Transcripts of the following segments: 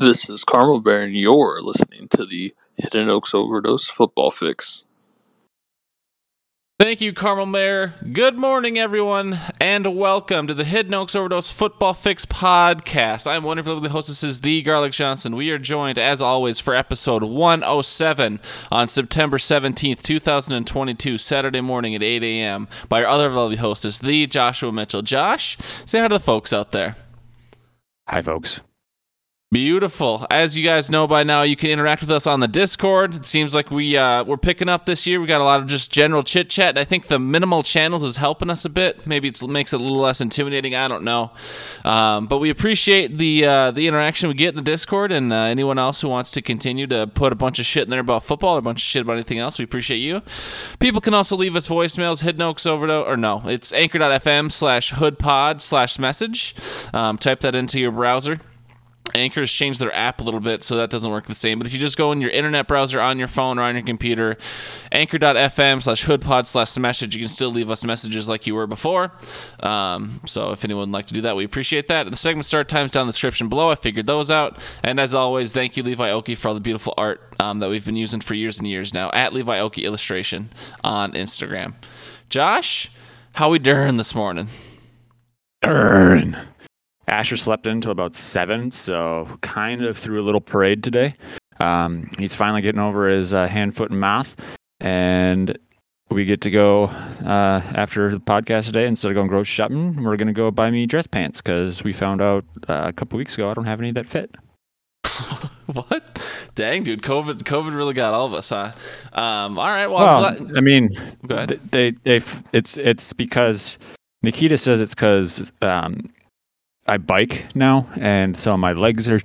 This is Carmel Bear, and you're listening to the Hidden Oaks Overdose Football Fix. Thank you, Carmel Mayor. Good morning, everyone, and welcome to the Hidden Oaks Overdose Football Fix podcast. I'm one of the hostesses, The Garlic Johnson. We are joined, as always, for episode 107 on September 17th, 2022, Saturday morning at 8 a.m. by our other lovely hostess, The Joshua Mitchell. Josh, say hi to the folks out there. Hi, folks. Beautiful. As you guys know by now, you can interact with us on the Discord. It seems like we uh, we're picking up this year. We got a lot of just general chit chat. I think the minimal channels is helping us a bit. Maybe it makes it a little less intimidating. I don't know, um, but we appreciate the uh, the interaction we get in the Discord, and uh, anyone else who wants to continue to put a bunch of shit in there about football, or a bunch of shit about anything else. We appreciate you. People can also leave us voicemails. Hidden Oaks Overdose, or no, it's Anchor.fm slash Hood Pod slash message. Um, type that into your browser Anchor has changed their app a little bit, so that doesn't work the same. But if you just go in your internet browser on your phone or on your computer, anchor.fm slash hoodpod slash message, you can still leave us messages like you were before. Um, so if anyone would like to do that, we appreciate that. The segment start times down the description below. I figured those out. And as always, thank you, Levi Oki, for all the beautiful art um, that we've been using for years and years now at Levi Oki Illustration on Instagram. Josh, how we doing this morning? Darn. Asher slept in until about seven, so kind of threw a little parade today. Um, he's finally getting over his uh, hand, foot, and mouth, and we get to go uh, after the podcast today. Instead of going grocery shopping, we're gonna go buy me dress pants because we found out uh, a couple weeks ago I don't have any that fit. what? Dang, dude, COVID, COVID really got all of us, huh? Um, all right, well, well I mean, they, they, they, it's, it's because Nikita says it's because um, I bike now, and so my legs are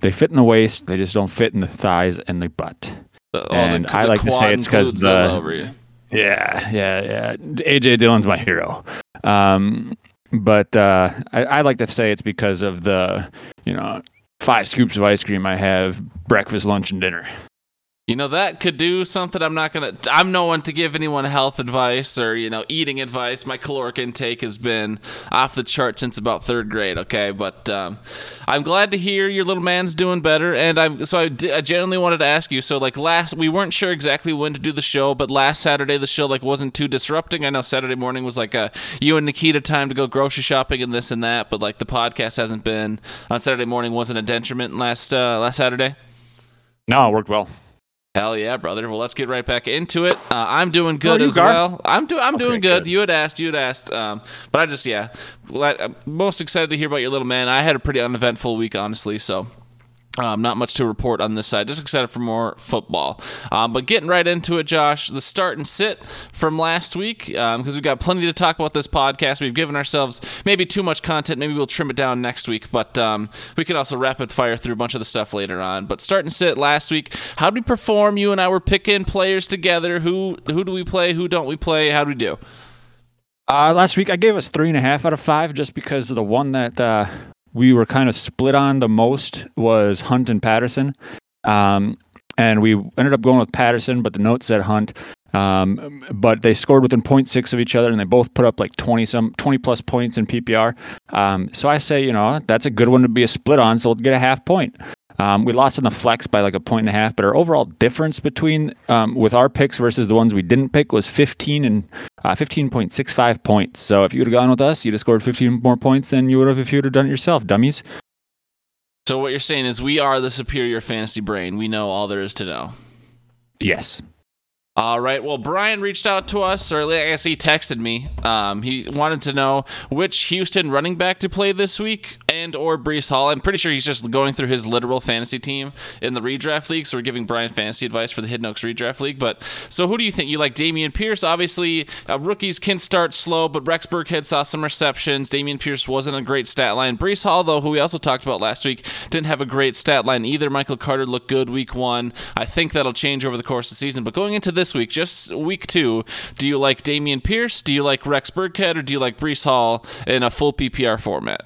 they fit in the waist, they just don't fit in the thighs and the butt. The, oh, and the, I like to say it's because the yeah, yeah, yeah. AJ Dillon's my hero. Um, but uh, I, I like to say it's because of the you know five scoops of ice cream I have breakfast, lunch, and dinner. You know, that could do something. I'm not to, I'm no one to give anyone health advice or, you know, eating advice. My caloric intake has been off the chart since about third grade, okay? But um, I'm glad to hear your little man's doing better. And I'm, so I, I genuinely wanted to ask you. So, like, last, we weren't sure exactly when to do the show, but last Saturday, the show, like, wasn't too disrupting. I know Saturday morning was like a you and Nikita time to go grocery shopping and this and that, but, like, the podcast hasn't been on Saturday morning, wasn't a detriment last, uh, last Saturday? No, it worked well. Hell yeah, brother. Well, let's get right back into it. Uh, I'm doing good as well. I'm doing. I'm okay, doing good. good. You had asked. You had asked. Um, but I just yeah, I'm most excited to hear about your little man. I had a pretty uneventful week, honestly. So um, not much to report on this side. Just excited for more football. Um, but getting right into it, Josh, the start and sit from last week, because um, we've got plenty to talk about this podcast. We've given ourselves maybe too much content. Maybe we'll trim it down next week, but um, we can also rapid fire through a bunch of the stuff later on. But start and sit last week, how did we perform? You and I were picking players together. Who who do we play? Who don't we play? How do we do? Uh, last week I gave us three and a half out of five just because of the one that uh, we were kind of split on the most was Hunt and Patterson. Um, and we ended up going with Patterson, but the note said Hunt. Um, but they scored within 0.6 of each other, and they both put up like 20 some 20 plus points in PPR. Um, so I say, you know, that's a good one to be a split on. So we'll get a half point. Um, we lost in the flex by like a point and a half, but our overall difference between um, with our picks versus the ones we didn't pick was 15 and uh, 15.65 points. So if you would have gone with us, you'd have scored 15 more points than you would have if you would have done it yourself, dummies. So what you're saying is we are the superior fantasy brain. We know all there is to know. Yes. All right. Well, Brian reached out to us, or I guess he texted me. Um, he wanted to know which Houston running back to play this week, and or Breece Hall. I'm pretty sure he's just going through his literal fantasy team in the redraft league. So we're giving Brian fantasy advice for the Hidden Oaks redraft league. But so who do you think? You like Dameon Pierce? Obviously, uh, rookies can start slow, but Rex Burkhead saw some receptions. Dameon Pierce wasn't a great stat line. Breece Hall, though, who we also talked about last week, didn't have a great stat line either. Michael Carter looked good week one. I think that'll change over the course of the season. But going into this week, just week two, do you like Dameon Pierce? Do you like Rex Burkhead? Or do you like Breece Hall in a full PPR format?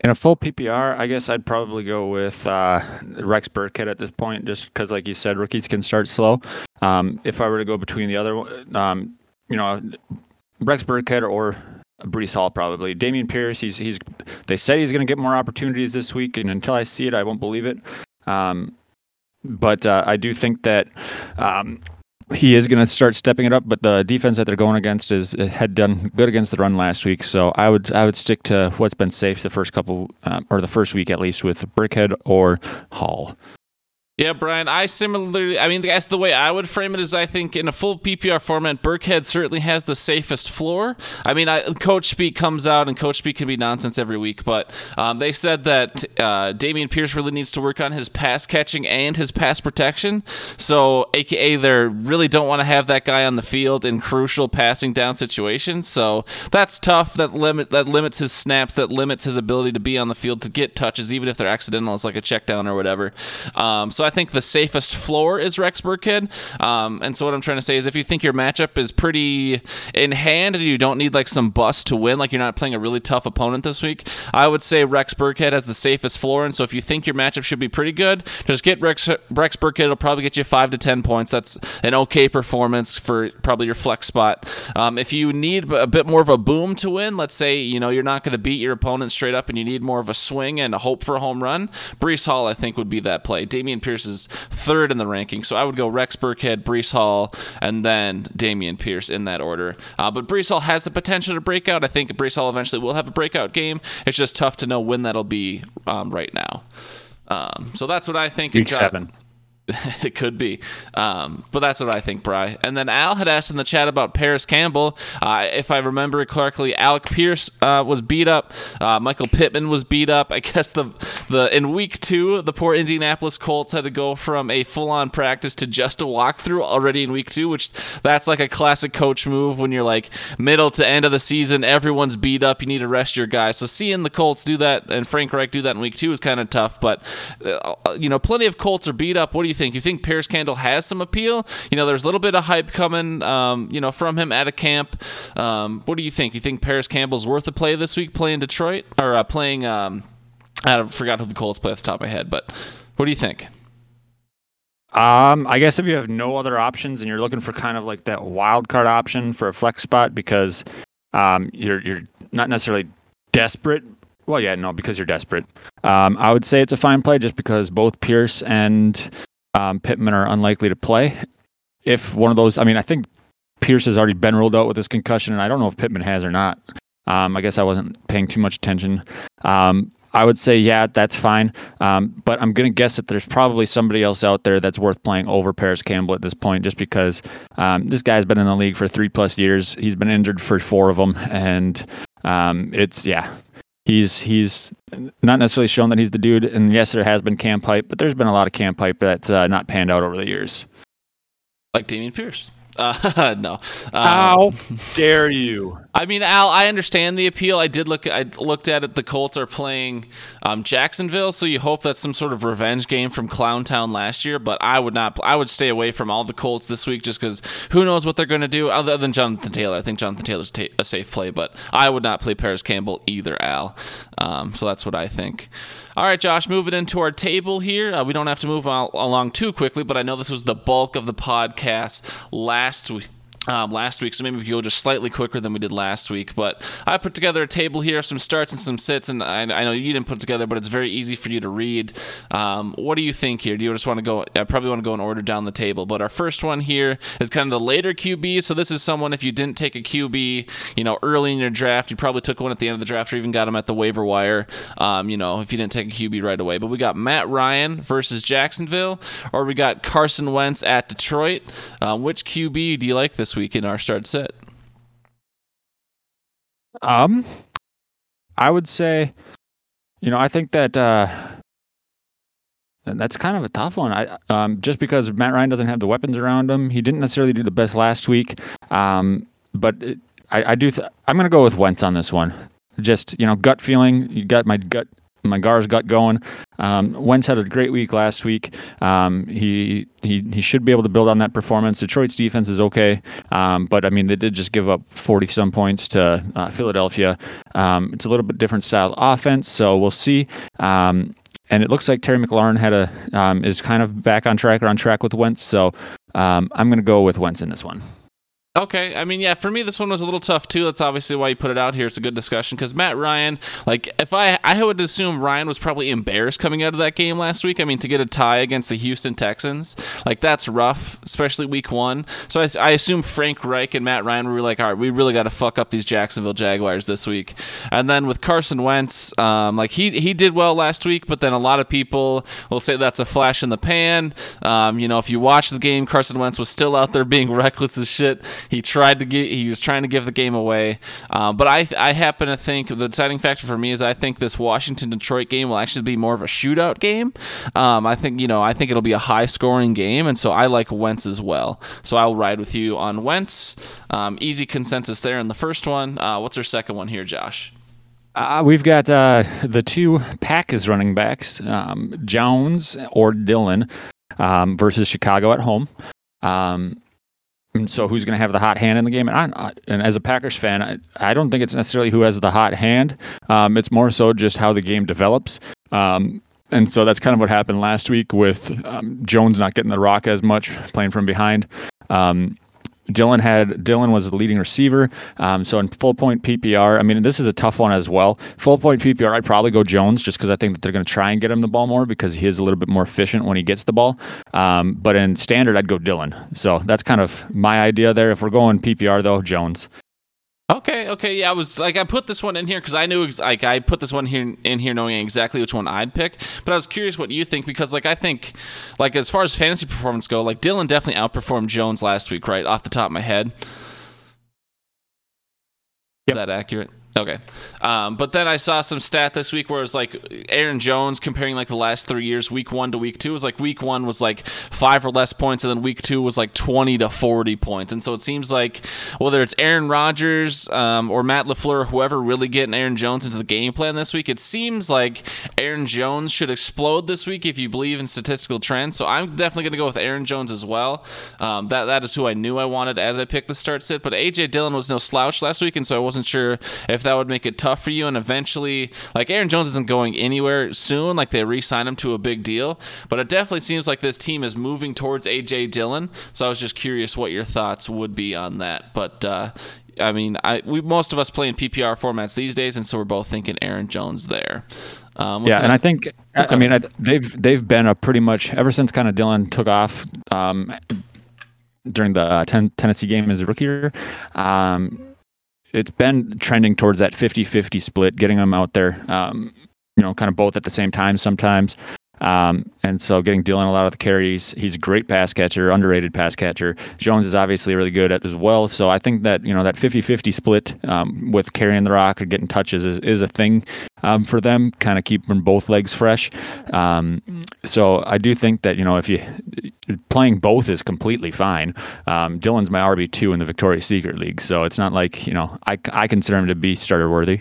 In a full PPR, I guess I'd probably go with uh, Rex Burkhead at this point, just because, like you said, rookies can start slow. Um, if I were to go between the other, um, you know, Rex Burkhead or Breece Hall probably. Dameon Pierce, he's he's. They said he's going to get more opportunities this week, and until I see it, I won't believe it. Um, but uh, I do think that um, he is going to start stepping it up. But the defense that they're going against is had done good against the run last week, so I would I would stick to what's been safe the first couple um, or the first week at least with Burkhead or Hall. Yeah, Brian, I similarly, I mean, that's the way I would frame it is I think in a full PPR format, Burkhead certainly has the safest floor. I mean, I, Coach Speak comes out, and Coach Speak can be nonsense every week, but um, they said that uh, Dameon Pierce really needs to work on his pass catching and his pass protection. So, AKA, they really don't want to have that guy on the field in crucial passing down situations. So, that's tough. That limit that limits his snaps, that limits his ability to be on the field to get touches, even if they're accidental, it's like a check down or whatever. Um, so, I think the safest floor is Rex Burkhead. Um, and so what I'm trying to say is if you think your matchup is pretty in hand and you don't need like some bust to win, like you're not playing a really tough opponent this week, I would say Rex Burkhead has the safest floor. And so if you think your matchup should be pretty good, just get Rex, Rex Burkhead. It'll probably get you five to 10 points. That's an okay performance for probably your flex spot. Um, if you need a bit more of a boom to win, let's say, you know, you're not going to beat your opponent straight up and you need more of a swing and a hope for a home run, Breece Hall, I think, would be that play. Dameon Pierce is third in the ranking. So I would go Rex Burkhead, Breece Hall, and then Dameon Pierce in that order. Uh, but Breece Hall has the potential to break out. I think Breece Hall eventually will have a breakout game. It's just tough to know when that'll be um, right now. Um, so that's what I think. Week seven. it could be. Um, but that's what I think, Bry. And then Al had asked in the chat about Parris Campbell. Uh, if I remember correctly, Alec Pierce uh, was beat up. Uh, Michael Pittman was beat up. I guess the the in week two, the poor Indianapolis Colts had to go from a full on practice to just a walkthrough already in week two, which that's like a classic coach move when you're like middle to end of the season, everyone's beat up, you need to rest your guys. So seeing the Colts do that and Frank Reich do that in week two is kind of tough. But uh, you know, plenty of Colts are beat up. What do you think? think? You think Parris Campbell has some appeal? You know, there's a little bit of hype coming, um, you know, from him at a camp. Um, what do you think? You think Parris Campbell's worth a play this week playing Detroit or uh, playing? Um, I forgot who the Colts play off the top of my head, but what do you think? Um, I guess if you have no other options and you're looking for kind of like that wild card option for a flex spot because um, you're you're not necessarily desperate. Well, yeah, no, because you're desperate. Um, I would say it's a fine play just because both Pierce and um, Pittman are unlikely to play. If one of those, I mean, I think Pierce has already been ruled out with this concussion, and I don't know if Pittman has or not. Um, I guess I wasn't paying too much attention. Um, I would say, yeah, that's fine. Um, but I'm going to guess that there's probably somebody else out there that's worth playing over Parris Campbell at this point, just because um, this guy's been in the league for three plus years. He's been injured for four of them, and um, it's yeah, he's he's not necessarily shown that he's the dude. And yes, there has been camp hype, but there's been a lot of camp hype that's uh, not panned out over the years. Like Dameon Pierce. Uh, no. Um, How dare you? I mean, Al, I understand the appeal. I did look. I looked at it. The Colts are playing um, Jacksonville, so you hope that's some sort of revenge game from Clowntown last year. But I would not. I would stay away from all the Colts this week, just because who knows what they're going to do. Other than Jonathan Taylor, I think Jonathan Taylor's ta- a safe play, but I would not play Parris Campbell either, Al. Um, so that's what I think. All right, Josh, moving into our table here. Uh, we don't have to move along too quickly, but I know this was the bulk of the podcast last week um, last week, so maybe we go just slightly quicker than we did last week. But I put together a table here, some starts and some sits, and I, I know you didn't put together, but it's very easy for you to read. Um, what do you think here? Do you just want to go? I probably want to go in order down the table. But our first one here is kind of the later QB. So this is someone if you didn't take a QB, you know, early in your draft, you probably took one at the end of the draft, or even got him at the waiver wire. Um, you know, if you didn't take a QB right away. But we got Matt Ryan versus Jacksonville, or we got Carson Wentz at Detroit. Um, which QB do you like this week in our start set? Um, I would say, you know, I think that uh, that's kind of a tough one. I um, just because Matt Ryan doesn't have the weapons around him, he didn't necessarily do the best last week. Um, but it, I, I do. Th- I'm going to go with Wentz on this one. Just you know, gut feeling. You got my gut my Gars got going. Um, Wentz had a great week last week. Um, he he he should be able to build on that performance. Detroit's defense is okay, um, but I mean they did just give up 40 some points to uh, Philadelphia. Um, it's a little bit different style offense, so we'll see. Um, and it looks like Terry McLaurin had a um, is kind of back on track or on track with Wentz. So I'm going to go with Wentz in this one. Okay, I mean, yeah, for me, this one was a little tough too. That's obviously why you put it out here. It's a good discussion because Matt Ryan, like, if I, I would assume Ryan was probably embarrassed coming out of that game last week. I mean, to get a tie against the Houston Texans, like, that's rough, especially week one. So I, I assume Frank Reich and Matt Ryan were like, all right, we really got to fuck up these Jacksonville Jaguars this week. And then with Carson Wentz, um, like, he he did well last week, but then a lot of people will say that's a flash in the pan. Um, you know, if you watch the game, Carson Wentz was still out there being reckless as shit. He tried to get, he was trying to give the game away. Uh, but I, I happen to think the deciding factor for me is I think this Washington Detroit game will actually be more of a shootout game. Um, I think, you know, I think it'll be a high scoring game. And so I like Wentz as well. So I'll ride with you on Wentz. Um, easy consensus there in the first one. Uh, what's our second one here, Josh? Uh, we've got uh, the two Packers running backs, um, Jones or Dillon, um, versus Chicago at home. Um, so who's going to have the hot hand in the game? And, I, and as a Packers fan, I, I, don't think it's necessarily who has the hot hand. Um, it's more so just how the game develops. Um, and so that's kind of what happened last week with um, Jones not getting the rock as much, playing from behind. Um, Dillon had Dillon was the leading receiver. Um, so in full point PPR, I mean this is a tough one as well. Full point PPR, I'd probably go Jones just because I think that they're going to try and get him the ball more because he is a little bit more efficient when he gets the ball. Um, but in standard, I'd go Dillon. So that's kind of my idea there. If we're going PPR though, Jones. Okay, okay, yeah, I was like, I put this one in here because I knew, ex- like, I put this one here in here knowing exactly which one I'd pick. But I was curious what you think because, like, I think, like, as far as fantasy performance go, like, Dillon definitely outperformed Jones last week, right off the top of my head. Is that accurate? Okay. Um, but then I saw some stat this week where it was like Aaron Jones comparing like the last three years, week one to week two. Was like week one was like five or less points, and then week two was like 20 to 40 points. And so it seems like whether it's Aaron Rodgers um, or Matt LaFleur, whoever really getting Aaron Jones into the game plan this week, it seems like Aaron Jones should explode this week if you believe in statistical trends. So I'm definitely going to go with Aaron Jones as well. Um, that That is who I knew I wanted as I picked the start sit. But A.J. Dillon was no slouch last week, and so I wasn't sure if that would make it tough for you. And eventually, like Aaron Jones isn't going anywhere soon. Like they re-sign him to a big deal, but it definitely seems like this team is moving towards AJ Dillon. So I was just curious what your thoughts would be on that. But uh, I mean, I we most of us play in PPR formats these days, and so we're both thinking Aaron Jones there. Um, yeah, and I think okay. I mean I, they've they've been a pretty much ever since kind of Dillon took off um, during the uh, ten, Tennessee game as a rookie year. Um, it's been trending towards that 50-50 split, getting them out there, um, you know, kind of both at the same time sometimes. Um, and so getting Dillon a lot of the carries, he's a great pass catcher, underrated pass catcher. Jones is obviously really good at as well. So I think that, you know, that 50-50 split um, with carrying the rock or getting touches is, is a thing um, for them, kind of keeping both legs fresh. Um, so I do think that, you know, if you playing both is completely fine. Um, Dillon's my RB2 in the Victoria's Secret League. So it's not like, you know, I, I consider him to be starter worthy.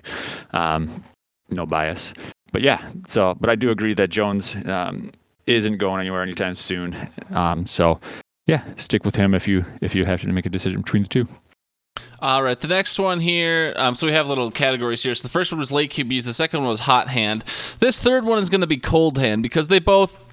Um, no bias but yeah, so but I do agree that Jones um, isn't going anywhere anytime soon. Um, so yeah, stick with him if you if you have to make a decision between the two. All right, the next one here. Um, so we have little categories here. So the first one was late QBs. The second one was hot hand. This third one is going to be cold hand because they both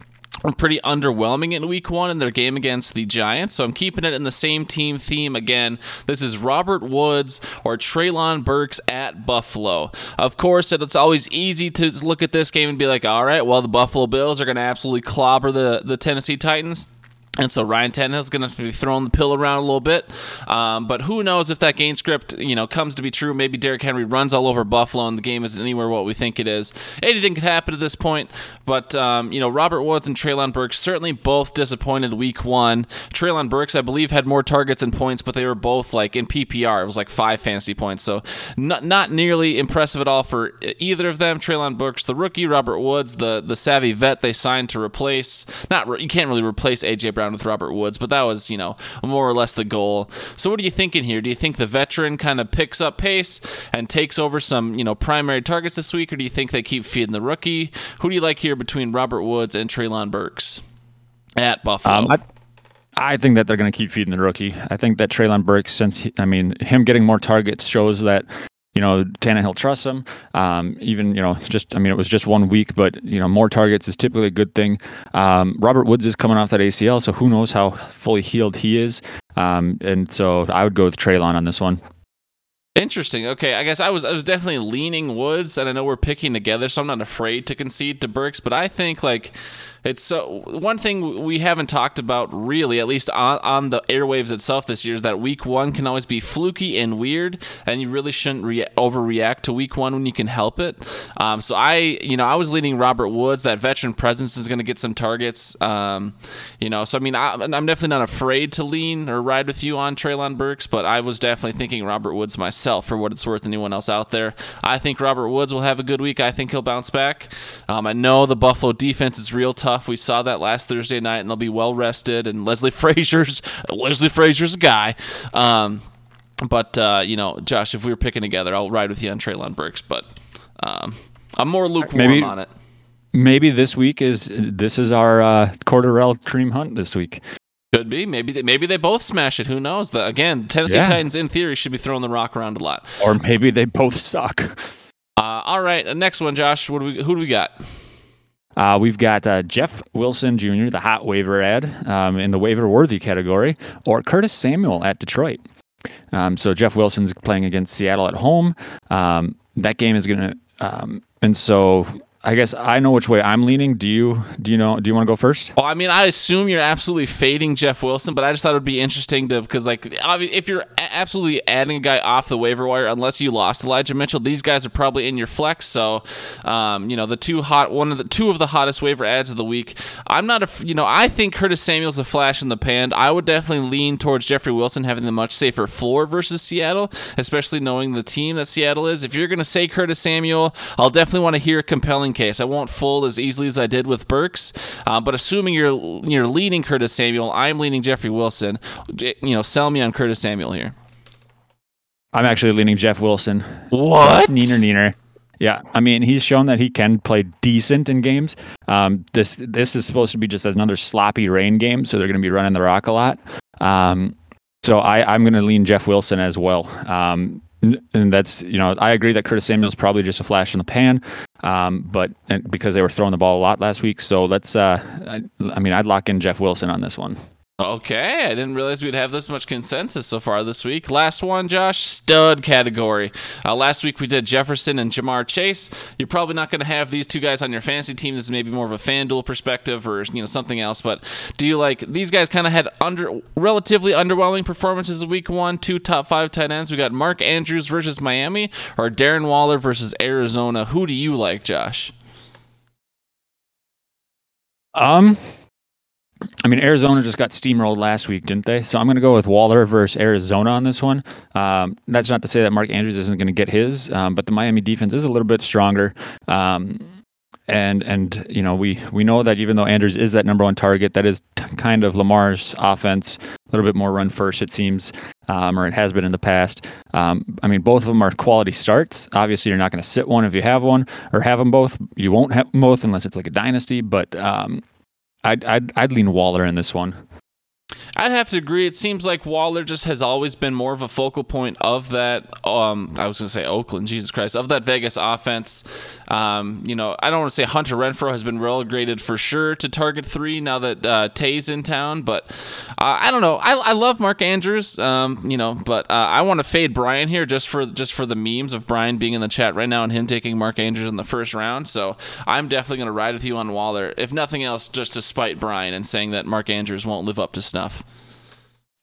pretty underwhelming in week one in their game against the Giants. So I'm keeping it in the same team theme again. This is Robert Woods or Treylon Burks at Buffalo. Of course, it's always easy to look at this game and be like, all right, well, the Buffalo Bills are going to absolutely clobber the, the Tennessee Titans. And so Ryan Tannehill's going to be throwing the pill around a little bit, um, but who knows if that game script you know comes to be true? Maybe Derrick Henry runs all over Buffalo, and the game isn't anywhere what we think it is. Anything could happen at this point, but um, you know Robert Woods and Treylon Burks certainly both disappointed week one. Treylon Burks, I believe, had more targets and points, but they were both like in PPR. It was like five fantasy points, so not not nearly impressive at all for either of them. Treylon Burks, the rookie, Robert Woods, the the savvy vet they signed to replace. Not you can't really replace AJ Brown with Robert Woods, but that was, you know, more or less the goal. So what are you thinking here? Do you think the veteran kind of picks up pace and takes over some, you know, primary targets this week, or do you think they keep feeding the rookie? Who do you like here between Robert Woods and Treylon Burks at Buffalo? Um, I- I think that they're going to keep feeding the rookie. I think that Treylon Burks, since he, I mean, him getting more targets shows that you know, Tannehill trusts him. Um, even you know, just I mean, it was just one week, but you know, more targets is typically a good thing. Um, Robert Woods is coming off that ACL, so who knows how fully healed he is. Um, and so I would go with Treylon on this one. Interesting. Okay, I guess I was I was definitely leaning Woods, and I know we're picking together, so I'm not afraid to concede to Burks. But I think like it's so one thing we haven't talked about really, at least on, on the airwaves itself this year, is that week one can always be fluky and weird, and you really shouldn't re- overreact to week one when you can help it. Um, so I, you know, I was leading Robert Woods. That veteran presence is going to get some targets. Um, you know, so I mean, I, am definitely not afraid to lean or ride with you on Treylon Burks, but I was definitely thinking Robert Woods myself for what it's worth. Anyone else out there? I think Robert Woods will have a good week. I think he'll bounce back. Um, I know the Buffalo defense is real tough. We saw that last Thursday night, and they'll be well rested. And Leslie Frazier's Leslie Frazier's a guy. Um, but uh, you know, Josh, if we were picking together, I'll ride with you on Treylon Burks. But um, I'm more lukewarm maybe, on it. Maybe this week is this is our uh, Cordarrelle Kareem Hunt this week. Could be. Maybe they, maybe they both smash it. Who knows? The, again, Tennessee yeah. Titans, in theory, should be throwing the rock around a lot. Or maybe they both suck. Uh, all right, uh, next one, Josh. What do we? Who do we got? Uh, we've got uh, Jeff Wilson Jr., the hot waiver ad um, in the waiver worthy category, or Curtis Samuel at Detroit. Um, so Jeff Wilson's playing against Seattle at home. Um, that game is going to, um, and so I guess I know which way I'm leaning. Do you? Do you know? Do you want to go first? Well, I mean, I assume you're absolutely fading Jeff Wilson, but I just thought it would be interesting to because, like, if you're absolutely adding a guy off the waiver wire, unless you lost Elijah Mitchell, these guys are probably in your flex. So, um, you know, the two hot, one of the two of the hottest waiver ads of the week. I'm not a, you know, I think Curtis Samuel's a flash in the pan. I would definitely lean towards Jeffrey Wilson having the much safer floor versus Seattle, especially knowing the team that Seattle is. If you're going to say Curtis Samuel, I'll definitely want to hear a compelling case. I won't fold as easily as I did with Burks, uh, but assuming you're you're leaning Curtis Samuel, I'm leaning Jeffrey Wilson. You know, sell me on Curtis Samuel here. I'm actually leaning Jeff Wilson. What? So, neener, neener. Yeah, I mean he's shown that he can play decent in games. Um, this this is supposed to be just another sloppy rain game, so they're going to be running the rock a lot. Um, so I, I'm going to lean Jeff Wilson as well. Um, and that's you know I agree that Curtis Samuel is probably just a flash in the pan, um, but because they were throwing the ball a lot last week, so let's. Uh, I, I mean, I'd lock in Jeff Wilson on this one. Okay, I didn't realize we'd have this much consensus so far this week. Last one, Josh, stud category. Uh, last week we did Jefferson and Jamar Chase. You're probably not going to have these two guys on your fantasy team. This is maybe more of a FanDuel perspective or you know something else. But do you like these guys? Kind of had under relatively underwhelming performances week one. Two top five tight ends. We got Mark Andrews versus Miami or Darren Waller versus Arizona. Who do you like, Josh? Um, I mean, Arizona just got steamrolled last week, didn't they? So I'm going to go with Waller versus Arizona on this one. Um, that's not to say that Mark Andrews isn't going to get his, um, but the Miami defense is a little bit stronger. Um, and and you know we we know that even though Andrews is that number one target, that is t- kind of Lamar's offense, a little bit more run first it seems, um, or it has been in the past. Um, I mean, both of them are quality starts. Obviously, you're not going to sit one if you have one, or have them both. You won't have both unless it's like a dynasty. But um, I'd, I'd I'd lean Waller in this one. I'd have to agree. It seems like Waller just has always been more of a focal point of that. Um, I was going to say Oakland, Jesus Christ, of that Vegas offense. Um, you know, I don't want to say Hunter Renfrow has been relegated for sure to target three now that uh, Tay's in town, but uh, I don't know. I, I love Mark Andrews, um, you know, but uh, I want to fade Brian here just for just for the memes of Brian being in the chat right now and him taking Mark Andrews in the first round. So I'm definitely going to ride with you on Waller, if nothing else, just to spite Brian and saying that Mark Andrews won't live up to snuff.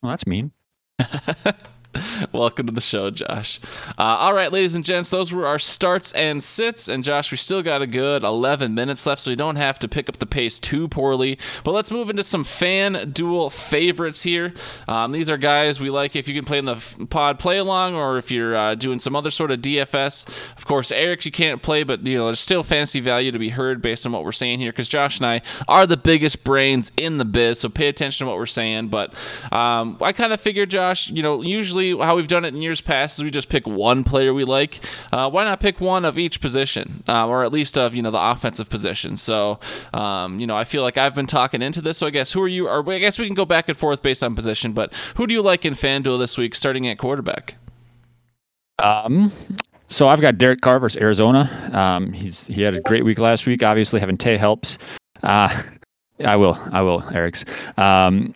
Well, that's mean. Welcome to the show, Josh. Uh, all right, ladies and gents, those were our starts and sits. And Josh, we still got a good 11 minutes left, so we don't have to pick up the pace too poorly. But let's move into some FanDuel favorites here. Um, these are guys we like if you can play in the pod play along, or if you're uh, doing some other sort of DFS. Of course, Eric's you can't play, but you know there's still fantasy value to be heard based on what we're saying here, because Josh and I are the biggest brains in the biz. So pay attention to what we're saying. But um, I kind of figured, Josh, you know, usually how we've done it in years past is we just pick one player we like. Uh, why not pick one of each position, uh, or at least of you know the offensive position? So um, you know I feel like I've been talking into this. So I guess who are you? Or I guess we can go back and forth based on position. But who do you like in FanDuel this week, starting at quarterback? Um, so I've got Derek Carr versus Arizona. Um, he's he had a great week last week. Obviously, having Tay helps. Uh, I will, I will, Eric's. Um,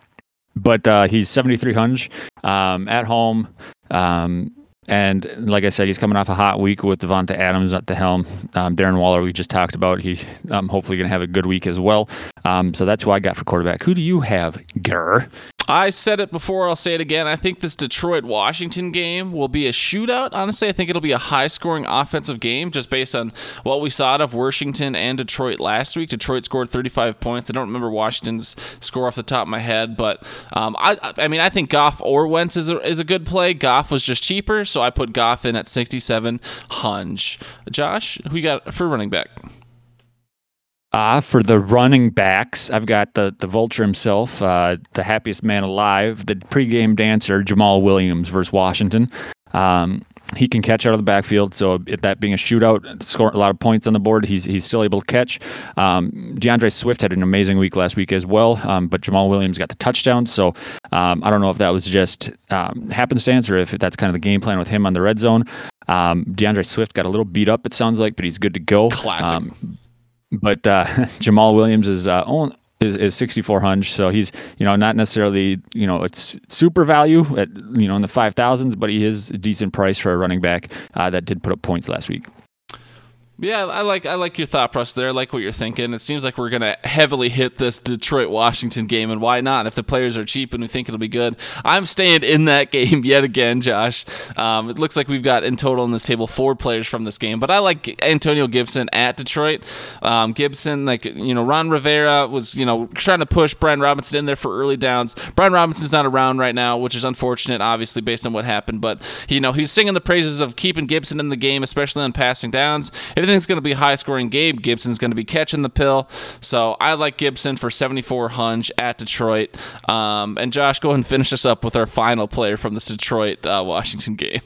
but uh, he's 7,300 um, at home. Um, and like I said, he's coming off a hot week with Davante Adams at the helm. Um, Darren Waller, we just talked about. He's um, hopefully going to have a good week as well. Um, so that's who I got for quarterback. Who do you have, Gurr? I said it before, I'll say it again. I think this Detroit Washington game will be a shootout. Honestly, I think it'll be a high scoring offensive game just based on what we saw out of Washington and Detroit last week. Detroit scored 35 points. I don't remember Washington's score off the top of my head, but um, I, I mean, I think Goff or Wentz is a, is a good play. Goff was just cheaper, so I put Goff in at 67 hunch. Josh, who you got for running back? Uh, for the running backs, I've got the, the vulture himself, uh, the happiest man alive, the pregame dancer, Jamaal Williams versus Washington. Um, he can catch out of the backfield, so that being a shootout, score a lot of points on the board, he's he's still able to catch. Um, D'Andre Swift had an amazing week last week as well, um, but Jamaal Williams got the touchdown. So um, I don't know if that was just um, happenstance or if that's kind of the game plan with him on the red zone. Um, D'Andre Swift got a little beat up, it sounds like, but he's good to go. Classic. But uh, Jamaal Williams is uh, is, is 6400 so he's you know not necessarily you know it's super value at you know in the 5000s but he is a decent price for a running back uh, that did put up points last week yeah, I like I like your thought process there. I like what you're thinking. It seems like we're gonna heavily hit this Detroit Washington game, and why not? If the players are cheap and we think it'll be good, I'm staying in that game yet again, Josh. Um, it looks like we've got in total in this table four players from this game, but I like Antonio Gibson at Detroit. Um, Gibson, like you know, Ron Rivera was you know trying to push Brian Robinson in there for early downs. Brian Robinson's not around right now, which is unfortunate, obviously based on what happened. But you know, he's singing the praises of keeping Gibson in the game, especially on passing downs. If everything's going to be high scoring game. Gibson's going to be catching the pill. So I like Gibson for 74 hunch at Detroit. Um, and Josh, go ahead and finish us up with our final player from this Detroit uh, Washington game.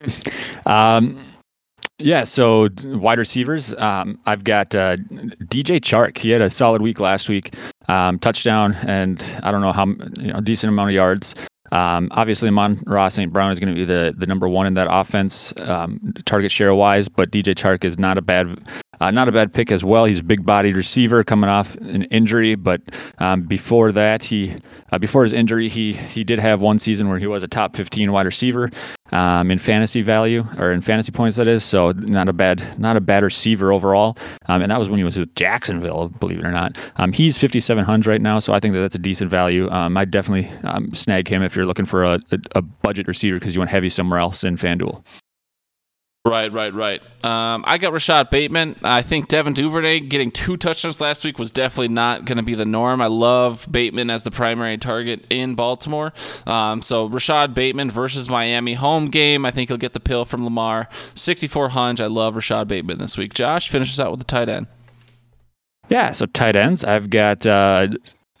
Um, yeah, so wide receivers, um, I've got uh, DJ Chark. He had a solid week last week, um, touchdown, and I don't know how you know decent amount of yards. Um, obviously, Amon-Ra St. Brown is going to be the, the number one in that offense, um, target share wise. But DJ Chark is not a bad uh, not a bad pick as well. He's a big bodied receiver coming off an injury, but um, before that, he uh, before his injury, he he did have one season where he was a top 15 wide receiver um, in fantasy value or in fantasy points. That is so not a bad not a bad receiver overall, um, and that was when he was with Jacksonville, believe it or not. Um, he's 5700 right now, so I think that that's a decent value. Um, I'd definitely um, snag him if you're looking for a, a, a budget receiver because you want heavy somewhere else in FanDuel. Right, right, right. Um, I got Rashod Bateman. I think Devin Duvernay getting two touchdowns last week was definitely not going to be the norm. I love Bateman as the primary target in Baltimore. Um, so Rashod Bateman versus Miami home game. I think he'll get the pill from Lamar. 64 hunch. I love Rashod Bateman this week. Josh, finishes out with the tight end. Yeah, so tight ends. I've got uh,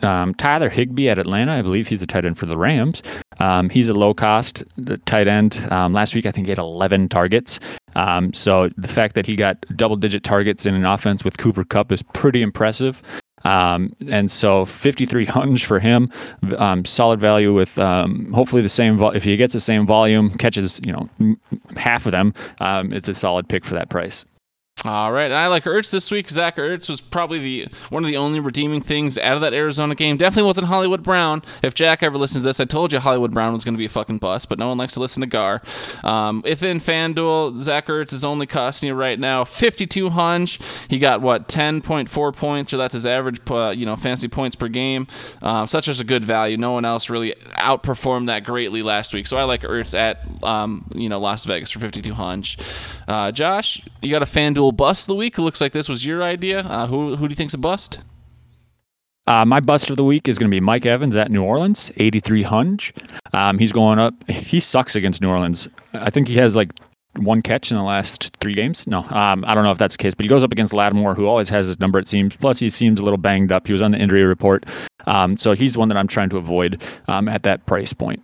um, Tyler Higbee at Atlanta. I believe he's a tight end for the Rams. Um, he's a low cost tight end. Um, last week, I think he had 11 targets. Um, so the fact that he got double digit targets in an offense with Cooper Kupp is pretty impressive. Um, and so 53 hunch for him, um, solid value with hopefully the same. Vo- if he gets the same volume, catches you know m- half of them, it's a solid pick for that price. All right, and I like Ertz this week. Zach Ertz was probably the one of the only redeeming things out of that Arizona game. Definitely wasn't Hollywood Brown. If Jack ever listens to this, I told you Hollywood Brown was going to be a fucking bust, but no one likes to listen to Gar. Um, if in FanDuel, Zach Ertz is only costing you right now 52 hunch. He got what 10.4 points, or that's his average, uh, you know, fantasy points per game. Um, such as a good value. No one else really outperformed that greatly last week, so I like Ertz at um, you know Las Vegas for 52 hunch. Uh, Josh, you got a FanDuel bust of the week. It looks like this was your idea. Uh, who who do you think's a bust? Uh, my bust of the week is going to be Mike Evans at New Orleans, 83 hunch. Um, he's going up. He sucks against New Orleans. I think he has like one catch in the last three games. No, um, I don't know if that's the case, but he goes up against Lattimore, who always has his number, it seems. Plus, he seems a little banged up. He was on the injury report. Um, so he's one that I'm trying to avoid um, at that price point.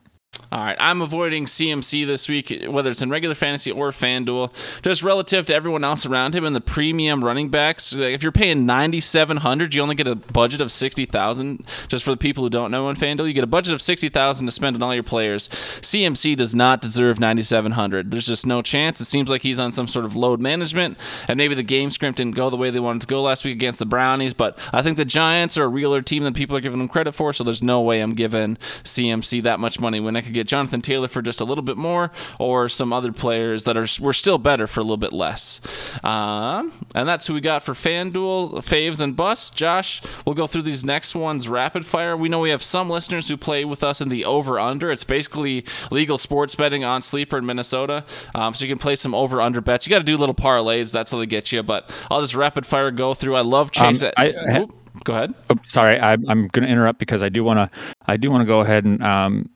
All right, I'm avoiding CMC this week, whether it's in regular fantasy or FanDuel, just relative to everyone else around him and the premium running backs. If you're paying 9,700, you only get a budget of 60,000. Just for the people who don't know in FanDuel, you get a budget of 60,000 to spend on all your players. CMC does not deserve 9,700. There's just no chance. It seems like he's on some sort of load management, and maybe the game script didn't go the way they wanted to go last week against the Brownies. But I think the Giants are a realer team than people are giving them credit for, so there's no way I'm giving CMC that much money when I could get Jonathan Taylor for just a little bit more, or some other players that are were still better for a little bit less. Um, and that's who we got for FanDuel faves and busts. Josh, we'll go through these next ones rapid fire. We know we have some listeners who play with us in the over under. It's basically legal sports betting on sleeper in Minnesota, um, so you can play some over under bets. You got to do little parlays. That's how they get you. But I'll just rapid fire go through. I love Chase. Um, I- I- go ahead. Oh, sorry, I, I'm going to interrupt because I do want to. I do want to go ahead and um,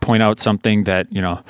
point out something that you know.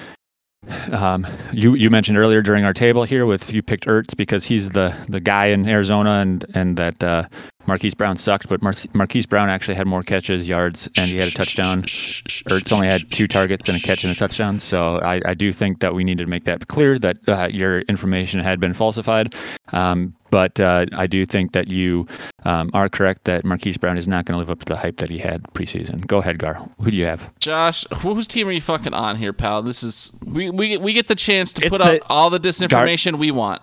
Um, you you mentioned earlier during our table here with you picked Ertz because he's the the guy in Arizona and and that uh, Marquise Brown sucked, but Mar- Marquise Brown actually had more catches, yards, and he had a touchdown. Ertz only had two targets and a catch and a touchdown. So I, I do think that we need to make that clear that uh, your information had been falsified. Um, but uh, I do think that you um, are correct that Marquise Brown is not going to live up to the hype that he had preseason. Go ahead, Gar. Who do you have? Josh, whose team are you fucking on here, pal? This is we we, we get the chance to It's put the- out all the disinformation we want.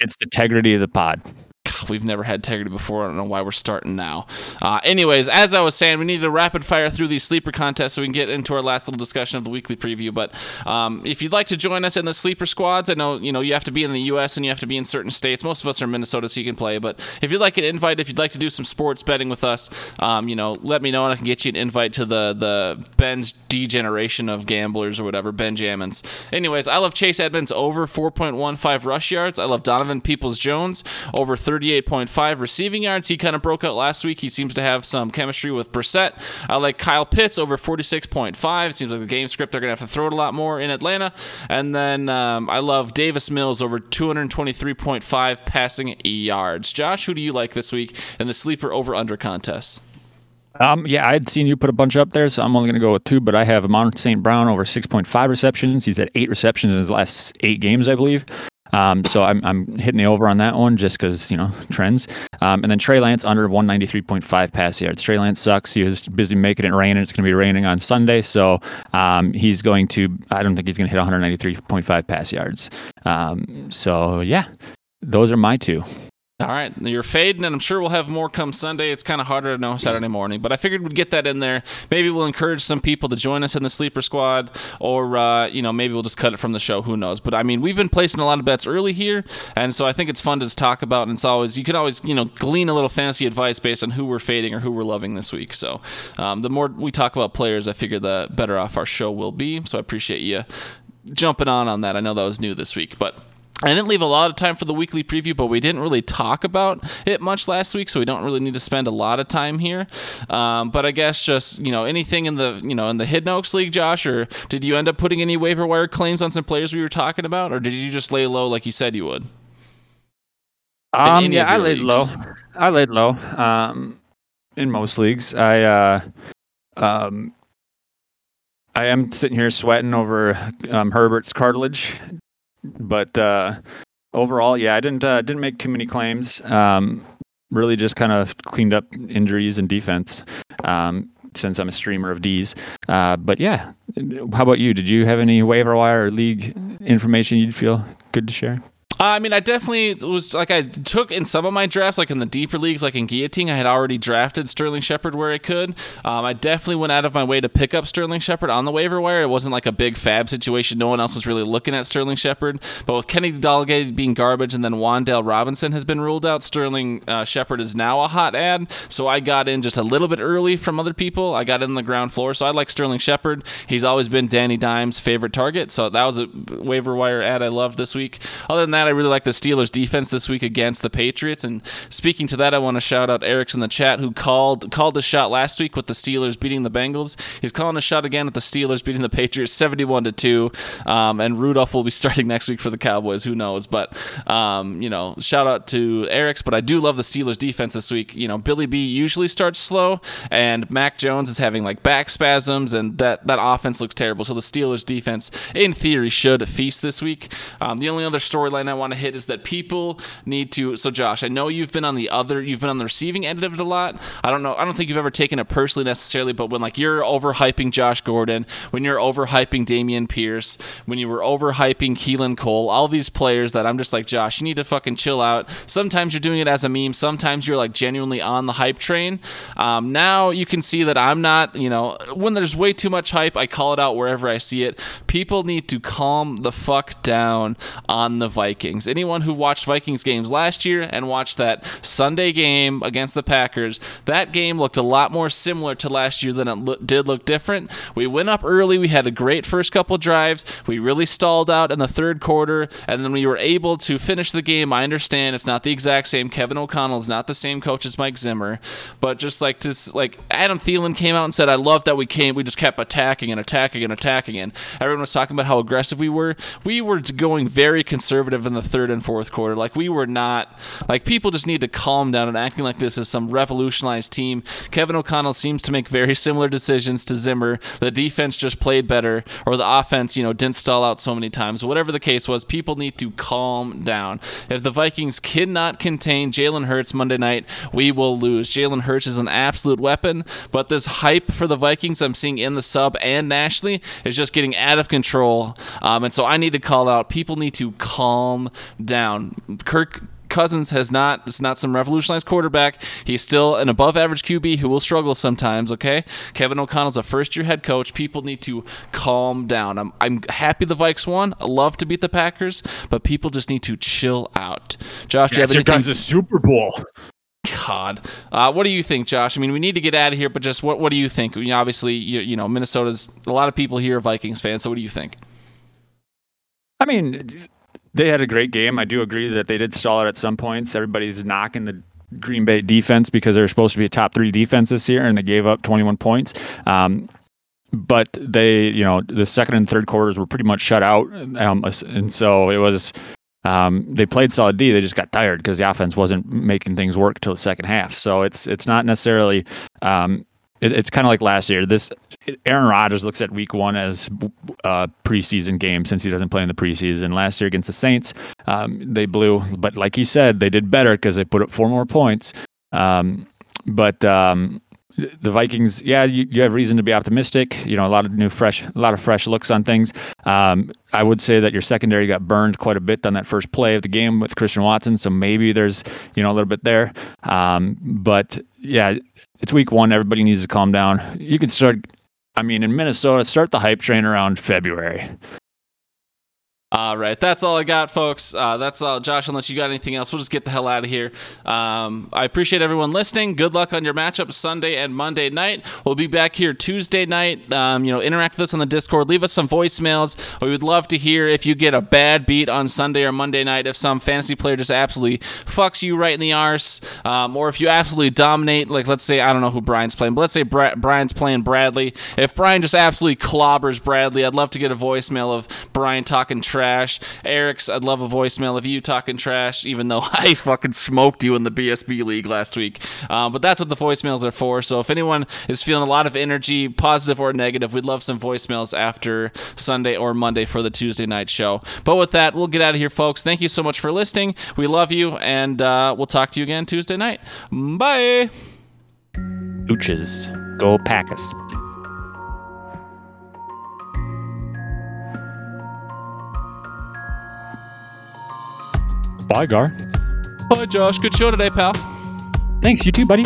It's the integrity of the pod. We've never had integrity before. I don't know why we're starting now. Uh, anyways, as I was saying, we need to rapid fire through these sleeper contests so we can get into our last little discussion of the weekly preview. But um, if you'd like to join us in the sleeper squads, I know you know you have to be in the U.S. and you have to be in certain states. Most of us are in Minnesota, so you can play. But if you'd like an invite, if you'd like to do some sports betting with us, um, you know, let me know and I can get you an invite to the the Ben's degeneration of gamblers or whatever, Ben Benjamins. Anyways, I love Chase Edmonds over 4.15 rush yards. I love Donovan Peoples Jones over 38.5 receiving yards. He kind of broke out last week. He seems to have some chemistry with Brissett. I like Kyle Pitts over 46.5. Seems like the game script they're going to have to throw it a lot more in Atlanta. And then um, I love Davis Mills over 223.5 passing yards. Josh, who do you like this week in the sleeper over under contest? Um, yeah, I'd seen you put a bunch up there, so I'm only going to go with two. But I have Amon St. Brown over 6.5 receptions. He's had eight receptions in his last eight games, I believe. Um, so I'm, I'm hitting the over on that one just because, you know, trends. Um, and then Trey Lance under 193.5 pass yards. Trey Lance sucks. He was busy making it rain, and it's going to be raining on Sunday. So um, he's going to, I don't think he's going to hit 193.5 pass yards. Um, so, yeah, those are my two. All right, you're fading, and I'm sure we'll have more come Sunday. It's kind of harder to know Saturday morning, but I figured we'd get that in there. Maybe we'll encourage some people to join us in the sleeper squad, or uh, you know, maybe we'll just cut it from the show. Who knows? But I mean, we've been placing a lot of bets early here, and so I think it's fun to just talk about. And it's always you can always you know glean a little fantasy advice based on who we're fading or who we're loving this week. So um, the more we talk about players, I figure the better off our show will be. So I appreciate you jumping on on that. I know that was new this week, but. I didn't leave a lot of time for the weekly preview, but we didn't really talk about it much last week, so we don't really need to spend a lot of time here. Um, but I guess just you know anything in the you know in the Hidden Oaks League, Josh, or did you end up putting any waiver wire claims on some players we were talking about, or did you just lay low like you said you would? Um, yeah, I laid leagues? low. I laid low. Um, in most leagues, I uh, um, I am sitting here sweating over um, Herbert's cartilage, but uh, overall, yeah, I didn't uh, didn't make too many claims. Um, really, just kind of cleaned up injuries and defense. Um, since I'm a streamer of D's, uh, but yeah, how about you? Did you have any waiver wire or league information you'd feel good to share? I mean, I definitely was like I took in some of my drafts, like in the deeper leagues, like in Guillotine, I had already drafted Sterling Shepard where I could. Um, I definitely went out of my way to pick up Sterling Shepard on the waiver wire. It wasn't like a big fab situation. No one else was really looking at Sterling Shepard. But with Kenny Dalgate being garbage and then Wan'Dale Robinson has been ruled out, Sterling uh, Shepard is now a hot ad. So I got in just a little bit early from other people. I got in the ground floor. So I like Sterling Shepard. He's always been Danny Dimes' favorite target. So that was a waiver wire ad I loved this week. Other than that, I really like the Steelers defense this week against the Patriots. And speaking to that, I want to shout out Eric's in the chat who called called a shot last week with the Steelers beating the Bengals. He's calling a shot again with the Steelers beating the Patriots 71 to 2. Um, and Rudolph will be starting next week for the Cowboys. Who knows? But, um, you know, shout out to Eric's. But I do love the Steelers defense this week. You know, Billy B usually starts slow, and Mac Jones is having like back spasms, and that, that offense looks terrible. So the Steelers defense, in theory, should feast this week. Um, the only other storyline I want to hit is that people need to. So, Josh, I know you've been on the other, you've been on the receiving end of it a lot. I don't know, I don't think you've ever taken it personally necessarily, but when like you're overhyping Josh Gordon, when you're overhyping Dameon Pierce, when you were overhyping Keelan Cole, all these players that I'm just like, Josh, you need to fucking chill out. Sometimes you're doing it as a meme, sometimes you're like genuinely on the hype train. Um, now you can see that I'm not, you know, when there's way too much hype, I call it out wherever I see it. People need to calm the fuck down on the Vikings. Anyone who watched Vikings games last year and watched that Sunday game against the Packers, that game looked a lot more similar to last year than it lo- did look different. We went up early. We had a great first couple drives. We really stalled out in the third quarter, and then we were able to finish the game. I understand it's not the exact same. Kevin O'Connell is not the same coach as Mike Zimmer, but just like to like Adam Thielen came out and said, "I love that we came. We just kept attacking and attacking and attacking." And everyone was talking about how aggressive we were. We were going very conservative in the third and fourth quarter. Like we were not like people just need to calm down and acting like this is some revolutionized team. Kevin O'Connell seems to make very similar decisions to Zimmer. The defense just played better, or the offense, you know, didn't stall out so many times. Whatever the case was, people need to calm down. If the Vikings cannot contain Jalen Hurts Monday night, we will lose. Jalen Hurts is an absolute weapon, but this hype for the Vikings I'm seeing in the sub and nationally is just getting out of control. Um, and so I need to call out people need to calm down. Kirk Cousins has not is not some revolutionized quarterback. He's still an above average QB who will struggle sometimes, okay? Kevin O'Connell's a first year head coach. People need to calm down. I'm I'm happy the Vikes won. I love to beat the Packers, but people just need to chill out. Josh, do you have Here anything? comes the Super Bowl. God, uh, what do you think, Josh? I mean, we need to get out of here, but just what what do you think? I mean, obviously, you, you know, Minnesota's a lot of people here are Vikings fans. So, what do you think? I mean, they had a great game. I do agree that they did stall it at some points. Everybody's knocking the Green Bay defense because they're supposed to be a top three defense this year, and they gave up 21 points. Um, but they, you know, the second and third quarters were pretty much shut out, um, and so it was. Um, they played solid D. They just got tired because the offense wasn't making things work till the second half. So it's it's not necessarily. Um, it, it's kind of like last year. This Aaron Rodgers looks at Week One as a preseason game since he doesn't play in the preseason. Last year against the Saints, um, they blew, but like he said, they did better because they put up four more points. Um, but um, the Vikings, yeah, you, you, have reason to be optimistic. You know, a lot of new, fresh, a lot of fresh looks on things. Um, I would say that your secondary got burned quite a bit on that first play of the game with Christian Watson, so maybe there's you know a little bit there. Um, but yeah, it's week one. Everybody needs to calm down. You can start. I mean, in Minnesota, start the hype train around February. All right, that's all I got, folks. Uh, that's all, Josh. Unless you got anything else, we'll just get the hell out of here. Um, I appreciate everyone listening. Good luck on your matchup Sunday and Monday night. We'll be back here Tuesday night. Um, you know, interact with us on the Discord. Leave us some voicemails. We would love to hear if you get a bad beat on Sunday or Monday night. If some fantasy player just absolutely fucks you right in the arse, um, or if you absolutely dominate. Like, let's say I don't know who Brian's playing, but let's say Bra- Brian's playing Bradley. If Brian just absolutely clobbers Bradley, I'd love to get a voicemail of Brian talking trash. Eric's, I'd love a voicemail of you talking trash, even though I fucking smoked you in the BSB league last week. Um, but that's what the voicemails are for. So if anyone is feeling a lot of energy, positive or negative, we'd love some voicemails after Sunday or Monday for the Tuesday night show. But with that, we'll get out of here, folks. Thank you so much for listening. We love you, and uh, we'll talk to you again Tuesday night. Bye. Ooches. Go Packers. Bye, Gar. Bye, Josh. Good show today, pal. Thanks, you too, buddy.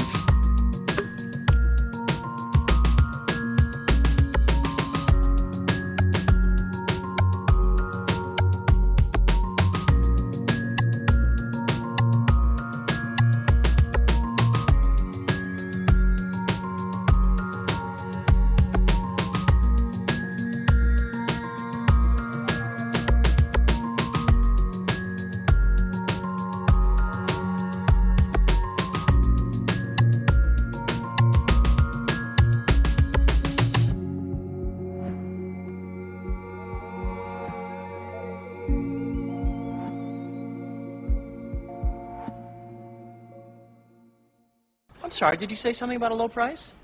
Did you say something about a low price?